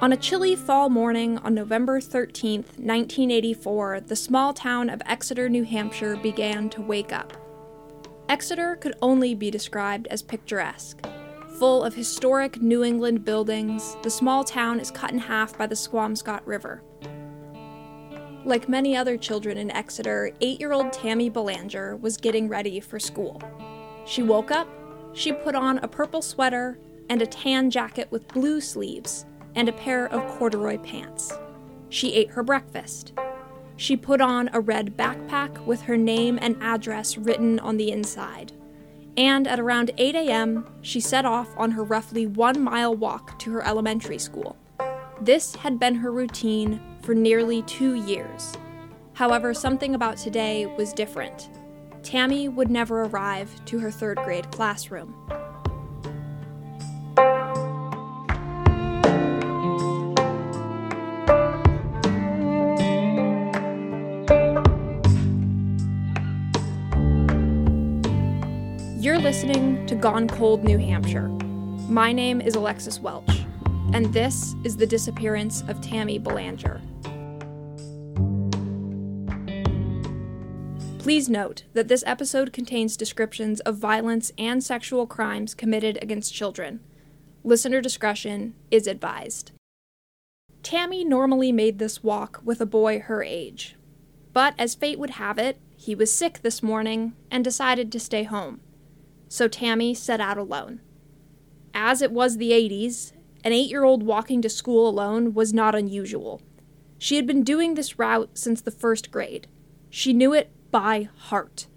On a chilly fall morning on November 13, 1984, the small town of Exeter, New Hampshire began to wake up. Exeter could only be described as picturesque. Full of historic New England buildings, the small town is cut in half by the Squamscott River. Like many other children in Exeter, eight year old Tammy Belanger was getting ready for school. She woke up, she put on a purple sweater and a tan jacket with blue sleeves and a pair of corduroy pants. She ate her breakfast. She put on a red backpack with her name and address written on the inside. And at around 8 a.m., she set off on her roughly one mile walk to her elementary school. This had been her routine for nearly two years. However, something about today was different. Tammy would never arrive to her third grade classroom. Listening to Gone Cold, New Hampshire. My name is Alexis Welch, and this is the disappearance of Tammy Belanger. Please note that this episode contains descriptions of violence and sexual crimes committed against children. Listener discretion is advised. Tammy normally made this walk with a boy her age. But as fate would have it, he was sick this morning and decided to stay home so Tammy set out alone. As it was the 80s, an eight year old walking to school alone was not unusual. She had been doing this route since the first grade. She knew it by heart.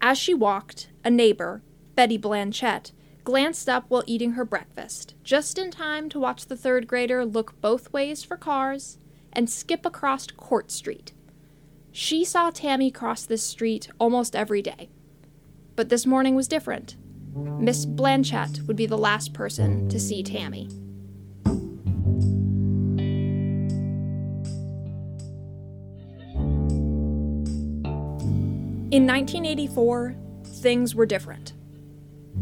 As she walked, a neighbor, Betty Blanchette, glanced up while eating her breakfast, just in time to watch the third grader look both ways for cars and skip across Court Street. She saw Tammy cross this street almost every day. But this morning was different. Miss Blanchette would be the last person to see Tammy. In 1984, things were different.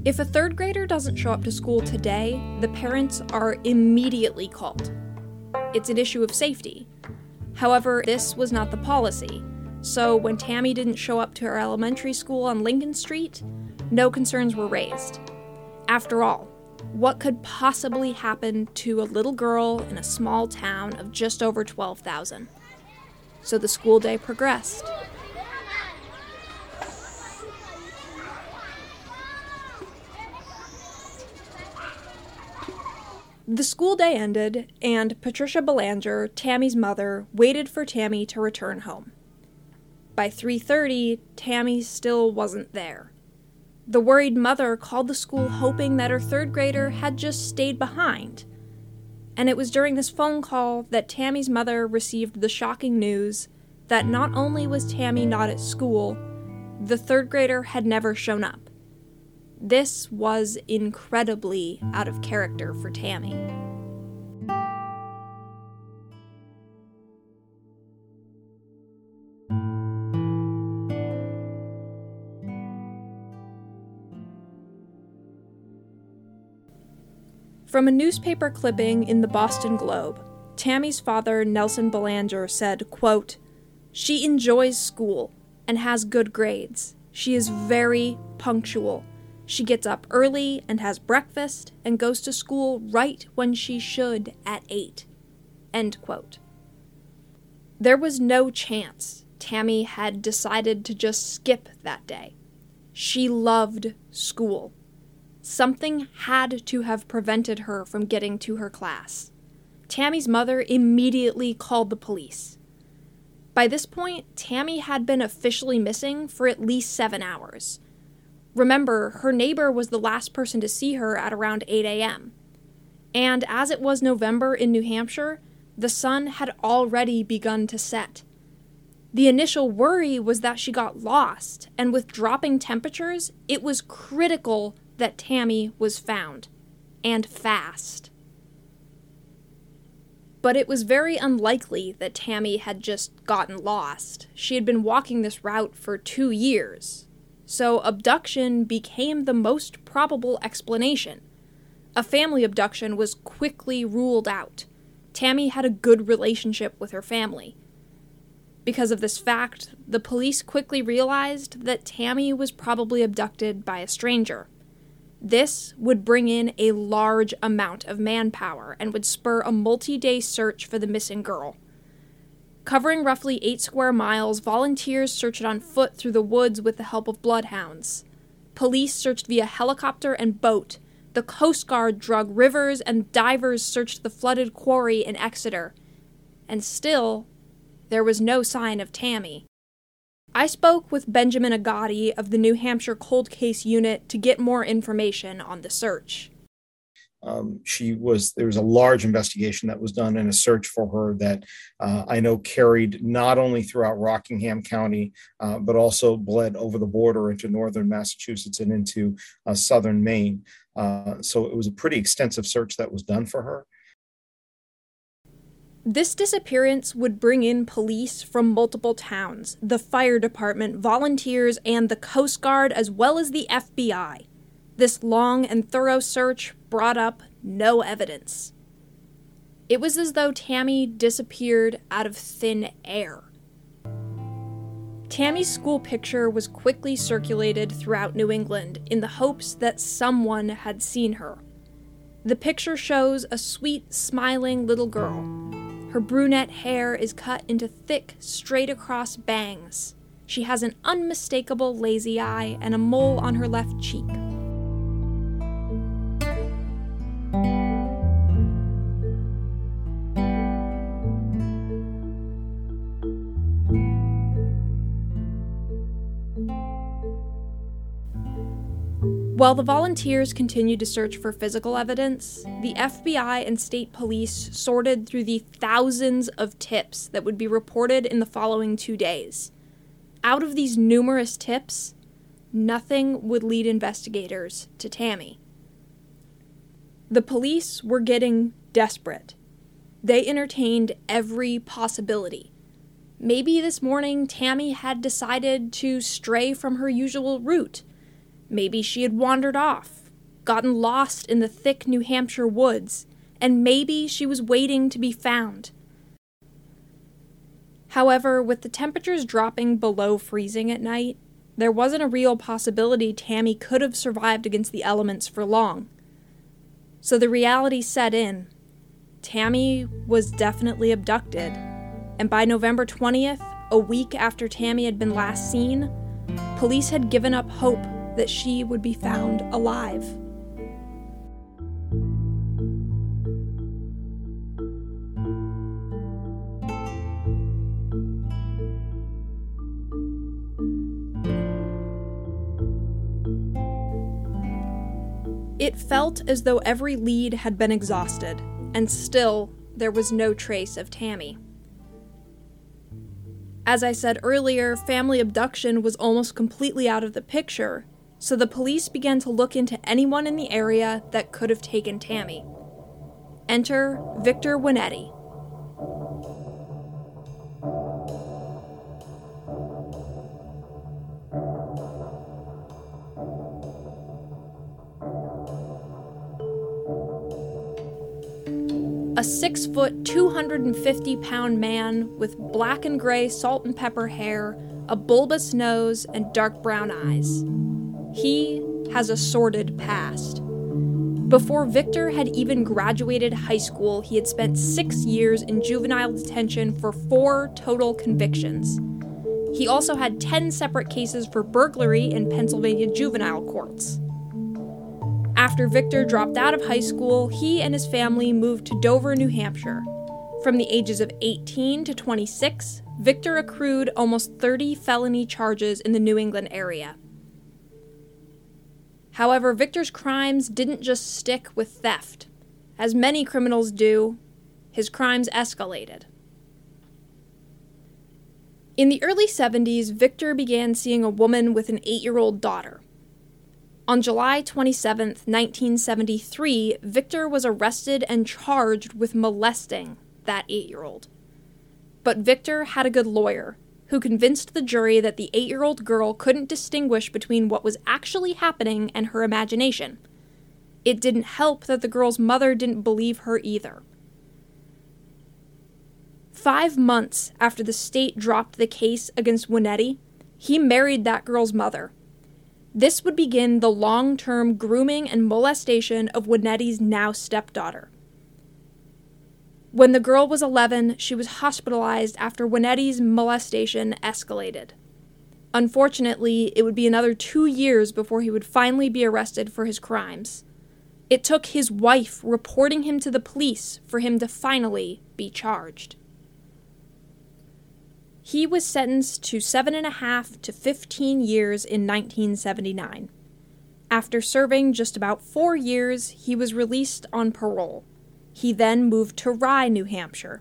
If a third grader doesn't show up to school today, the parents are immediately called. It's an issue of safety. However, this was not the policy, so when Tammy didn't show up to her elementary school on Lincoln Street, no concerns were raised. After all, what could possibly happen to a little girl in a small town of just over 12,000? So the school day progressed. The school day ended, and Patricia Belanger, Tammy's mother, waited for Tammy to return home. By 3:30, Tammy still wasn't there. The worried mother called the school hoping that her third grader had just stayed behind. And it was during this phone call that Tammy's mother received the shocking news that not only was Tammy not at school, the third grader had never shown up. This was incredibly out of character for Tammy. From a newspaper clipping in the Boston Globe, Tammy's father, Nelson Belanger, said, quote, She enjoys school and has good grades. She is very punctual. She gets up early and has breakfast and goes to school right when she should at 8. End quote. There was no chance Tammy had decided to just skip that day. She loved school. Something had to have prevented her from getting to her class. Tammy's mother immediately called the police. By this point, Tammy had been officially missing for at least seven hours. Remember, her neighbor was the last person to see her at around 8 a.m. And as it was November in New Hampshire, the sun had already begun to set. The initial worry was that she got lost, and with dropping temperatures, it was critical that Tammy was found, and fast. But it was very unlikely that Tammy had just gotten lost. She had been walking this route for two years. So abduction became the most probable explanation. A family abduction was quickly ruled out. Tammy had a good relationship with her family. Because of this fact, the police quickly realized that Tammy was probably abducted by a stranger. This would bring in a large amount of manpower and would spur a multi day search for the missing girl. Covering roughly eight square miles, volunteers searched on foot through the woods with the help of bloodhounds. Police searched via helicopter and boat. The Coast Guard drug rivers, and divers searched the flooded quarry in Exeter. And still, there was no sign of Tammy. I spoke with Benjamin Agati of the New Hampshire Cold Case Unit to get more information on the search. Um, she was there was a large investigation that was done and a search for her that uh, I know carried not only throughout Rockingham County uh, but also bled over the border into northern Massachusetts and into uh, southern Maine. Uh, so it was a pretty extensive search that was done for her. This disappearance would bring in police from multiple towns, the fire department, volunteers, and the Coast Guard, as well as the FBI. This long and thorough search brought up no evidence. It was as though Tammy disappeared out of thin air. Tammy's school picture was quickly circulated throughout New England in the hopes that someone had seen her. The picture shows a sweet, smiling little girl her brunette hair is cut into thick, straight across bangs. She has an unmistakable lazy eye and a mole on her left cheek. While the volunteers continued to search for physical evidence, the FBI and state police sorted through the thousands of tips that would be reported in the following two days. Out of these numerous tips, nothing would lead investigators to Tammy. The police were getting desperate. They entertained every possibility. Maybe this morning Tammy had decided to stray from her usual route Maybe she had wandered off, gotten lost in the thick New Hampshire woods, and maybe she was waiting to be found. However, with the temperatures dropping below freezing at night, there wasn't a real possibility Tammy could have survived against the elements for long. So the reality set in. Tammy was definitely abducted, and by November 20th, a week after Tammy had been last seen, police had given up hope that she would be found alive. It felt as though every lead had been exhausted, and still there was no trace of Tammy. As I said earlier, family abduction was almost completely out of the picture, so the police began to look into anyone in the area that could have taken Tammy. Enter Victor Winetti. A six foot, 250 pound man with black and gray salt and pepper hair, a bulbous nose, and dark brown eyes. He has a sordid past. Before Victor had even graduated high school, he had spent six years in juvenile detention for four total convictions. He also had 10 separate cases for burglary in Pennsylvania juvenile courts. After Victor dropped out of high school, he and his family moved to Dover, New Hampshire. From the ages of 18 to 26, Victor accrued almost 30 felony charges in the New England area. However, Victor's crimes didn't just stick with theft. As many criminals do, his crimes escalated. In the early 70s, Victor began seeing a woman with an eight year old daughter. On July 27, 1973, Victor was arrested and charged with molesting that eight year old. But Victor had a good lawyer who convinced the jury that the eight year old girl couldn't distinguish between what was actually happening and her imagination. It didn't help that the girl's mother didn't believe her either. Five months after the state dropped the case against Winetti, he married that girl's mother. This would begin the long term grooming and molestation of Winetti's now stepdaughter. When the girl was 11, she was hospitalized after Winetti's molestation escalated. Unfortunately, it would be another two years before he would finally be arrested for his crimes. It took his wife reporting him to the police for him to finally be charged. He was sentenced to seven and a half to 15 years in 1979. After serving just about four years, he was released on parole. He then moved to Rye, New Hampshire.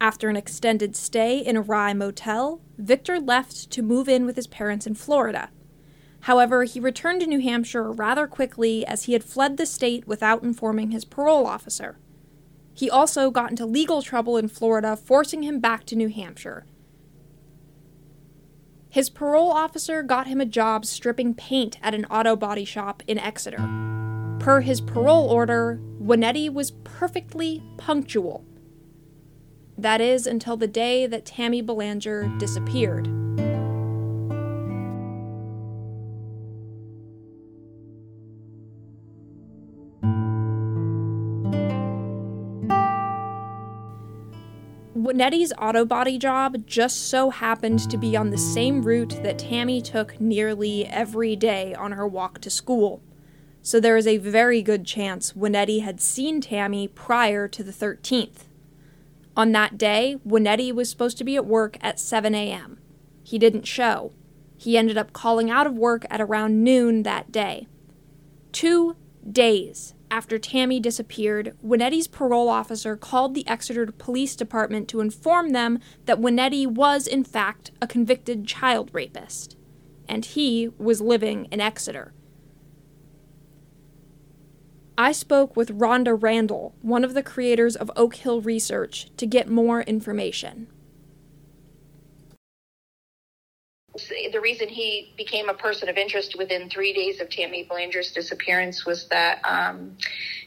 After an extended stay in a Rye motel, Victor left to move in with his parents in Florida. However, he returned to New Hampshire rather quickly as he had fled the state without informing his parole officer. He also got into legal trouble in Florida, forcing him back to New Hampshire, his parole officer got him a job stripping paint at an auto body shop in Exeter. Per his parole order, Winetti was perfectly punctual. That is, until the day that Tammy Belanger disappeared. Winetti's auto body job just so happened to be on the same route that Tammy took nearly every day on her walk to school. So there is a very good chance Winetti had seen Tammy prior to the 13th. On that day, Winetti was supposed to be at work at 7 a.m. He didn't show. He ended up calling out of work at around noon that day. Two days after Tammy disappeared, Winetti's parole officer called the Exeter Police Department to inform them that Winetti was, in fact, a convicted child rapist, and he was living in Exeter. I spoke with Rhonda Randall, one of the creators of Oak Hill Research, to get more information. the reason he became a person of interest within three days of Tammy Belanger's disappearance was that um,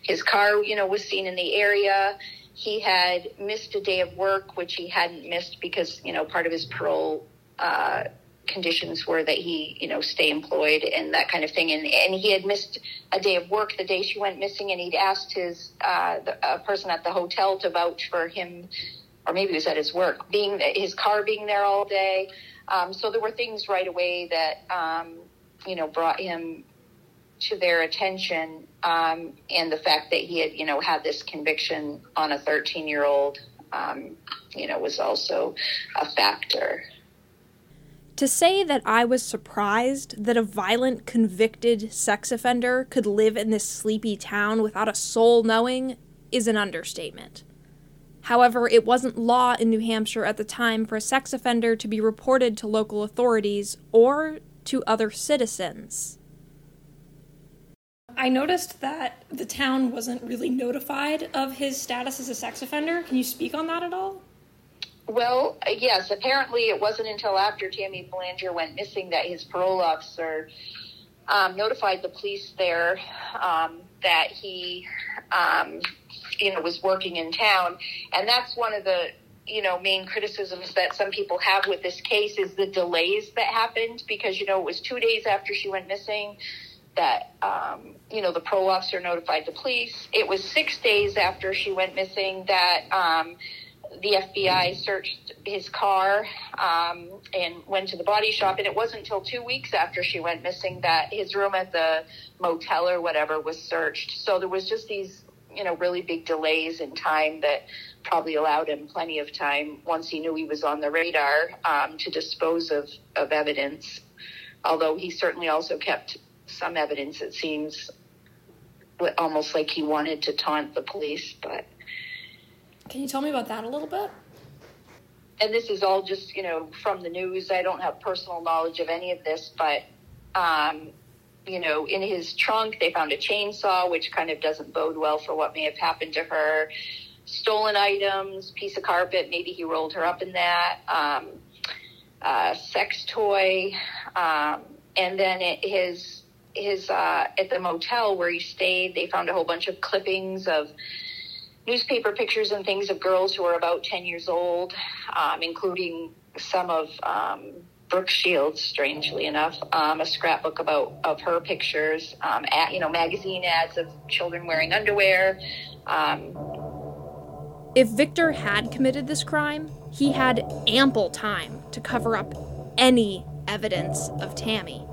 his car, you know, was seen in the area. He had missed a day of work, which he hadn't missed because, you know, part of his parole uh, conditions were that he, you know, stay employed and that kind of thing. And, and he had missed a day of work the day she went missing, and he'd asked his uh, the, person at the hotel to vouch for him, or maybe it was at his work, being his car being there all day. Um, so there were things right away that, um, you know, brought him to their attention. Um, and the fact that he had, you know, had this conviction on a 13 year old, um, you know, was also a factor. To say that I was surprised that a violent, convicted sex offender could live in this sleepy town without a soul knowing is an understatement. However, it wasn't law in New Hampshire at the time for a sex offender to be reported to local authorities or to other citizens. I noticed that the town wasn't really notified of his status as a sex offender. Can you speak on that at all? Well, yes. Apparently, it wasn't until after Tammy Belanger went missing that his parole officer um, notified the police there um, that he um, you know was working in town, and that's one of the you know main criticisms that some people have with this case is the delays that happened because you know it was two days after she went missing that um, you know the parole officer notified the police. It was six days after she went missing that um, the FBI searched his car um, and went to the body shop. And it wasn't until two weeks after she went missing that his room at the motel or whatever was searched. So there was just these you know, really big delays in time that probably allowed him plenty of time once he knew he was on the radar um, to dispose of, of evidence. Although he certainly also kept some evidence, it seems almost like he wanted to taunt the police. But can you tell me about that a little bit? And this is all just, you know, from the news. I don't have personal knowledge of any of this, but um, you know, in his trunk, they found a chainsaw, which kind of doesn't bode well for what may have happened to her. Stolen items, piece of carpet, maybe he rolled her up in that. Um, uh, sex toy, um, and then it, his his uh, at the motel where he stayed, they found a whole bunch of clippings of newspaper pictures and things of girls who are about 10 years old, um, including some of um, Brooke Shields, strangely enough, um, a scrapbook about of her pictures, um, at, you know, magazine ads of children wearing underwear. Um, if Victor had committed this crime, he had ample time to cover up any evidence of Tammy.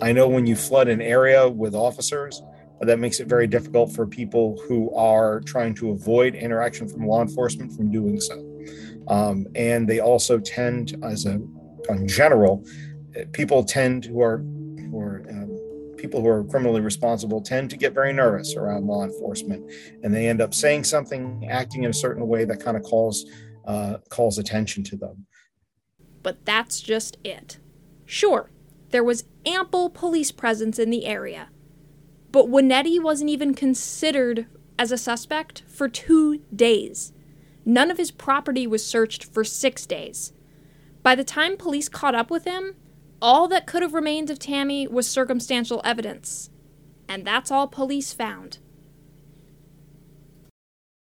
I know when you flood an area with officers, that makes it very difficult for people who are trying to avoid interaction from law enforcement from doing so. Um, and they also tend, as a in general, people tend who are who are um, people who are criminally responsible tend to get very nervous around law enforcement, and they end up saying something, acting in a certain way that kind of calls uh, calls attention to them. But that's just it. Sure, there was ample police presence in the area, but Winetti wasn't even considered as a suspect for two days. None of his property was searched for six days. By the time police caught up with him, all that could have remained of Tammy was circumstantial evidence. And that's all police found.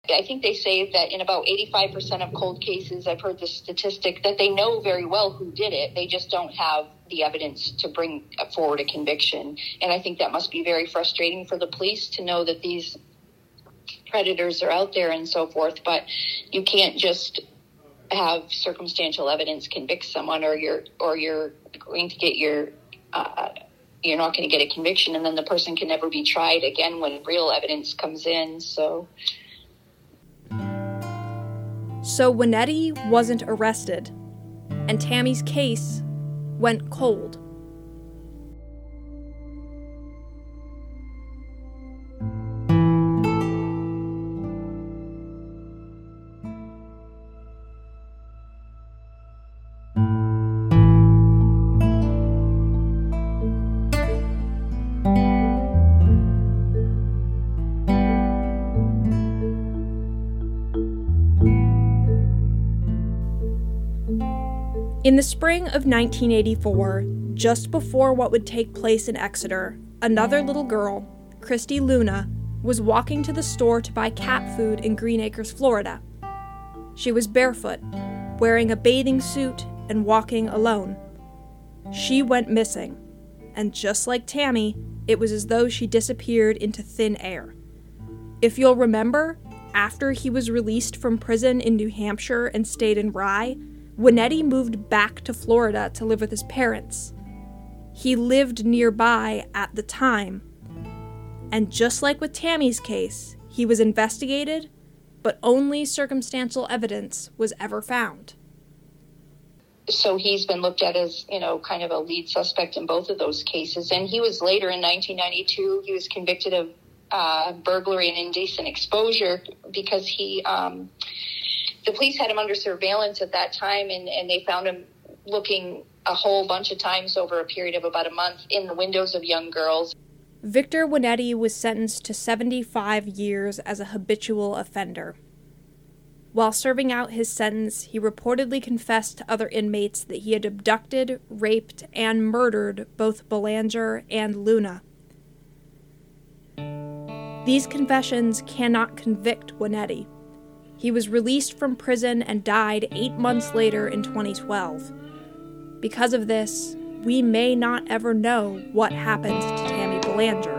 I think they say that in about 85% of cold cases, I've heard the statistic that they know very well who did it. They just don't have the evidence to bring forward a conviction. And I think that must be very frustrating for the police to know that these predators are out there and so forth. But you can't just have circumstantial evidence convict someone or you're or you're going to get your uh, you're not going to get a conviction and then the person can never be tried again when real evidence comes in so so Winetti wasn't arrested and Tammy's case went cold In the spring of 1984, just before what would take place in Exeter, another little girl, Christy Luna, was walking to the store to buy cat food in Greenacres, Florida. She was barefoot, wearing a bathing suit, and walking alone. She went missing, and just like Tammy, it was as though she disappeared into thin air. If you'll remember, after he was released from prison in New Hampshire and stayed in Rye, Winetti moved back to Florida to live with his parents. He lived nearby at the time. And just like with Tammy's case, he was investigated, but only circumstantial evidence was ever found. So he's been looked at as, you know, kind of a lead suspect in both of those cases. And he was later in 1992, he was convicted of uh, burglary and indecent exposure because he um, the police had him under surveillance at that time, and, and they found him looking a whole bunch of times over a period of about a month in the windows of young girls. Victor Winetti was sentenced to 75 years as a habitual offender. While serving out his sentence, he reportedly confessed to other inmates that he had abducted, raped, and murdered both Belanger and Luna. These confessions cannot convict Winetti. He was released from prison and died eight months later in 2012. Because of this, we may not ever know what happened to Tammy Belanger.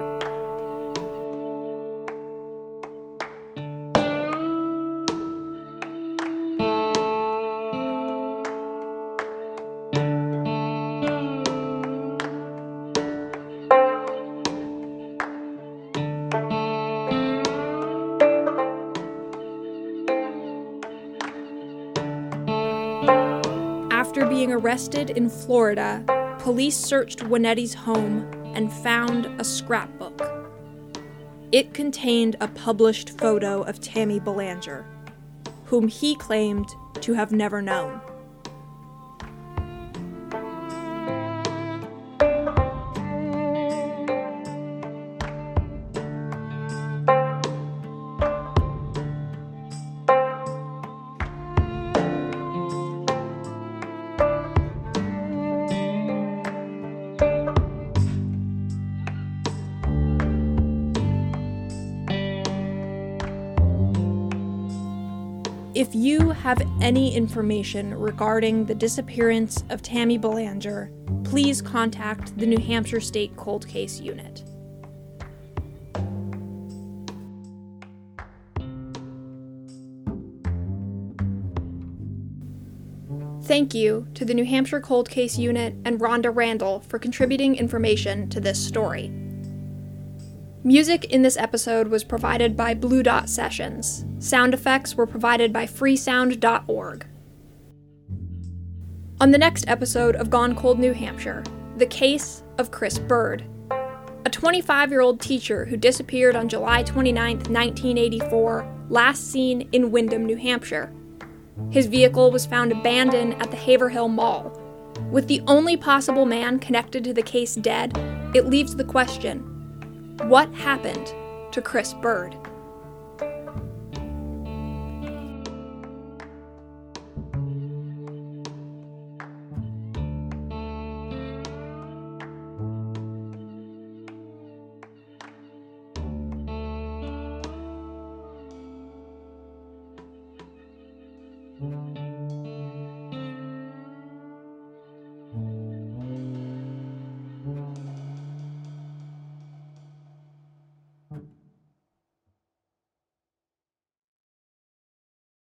Arrested in Florida, police searched Winetti's home and found a scrapbook. It contained a published photo of Tammy Belanger, whom he claimed to have never known. Any information regarding the disappearance of Tammy Belanger, please contact the New Hampshire State Cold Case Unit. Thank you to the New Hampshire Cold Case Unit and Rhonda Randall for contributing information to this story. Music in this episode was provided by Blue Dot Sessions. Sound effects were provided by freesound.org. On the next episode of Gone Cold New Hampshire, the case of Chris Bird, a 25 year old teacher who disappeared on July 29, 1984, last seen in Windham, New Hampshire. His vehicle was found abandoned at the Haverhill Mall. With the only possible man connected to the case dead, it leaves the question what happened to Chris Bird?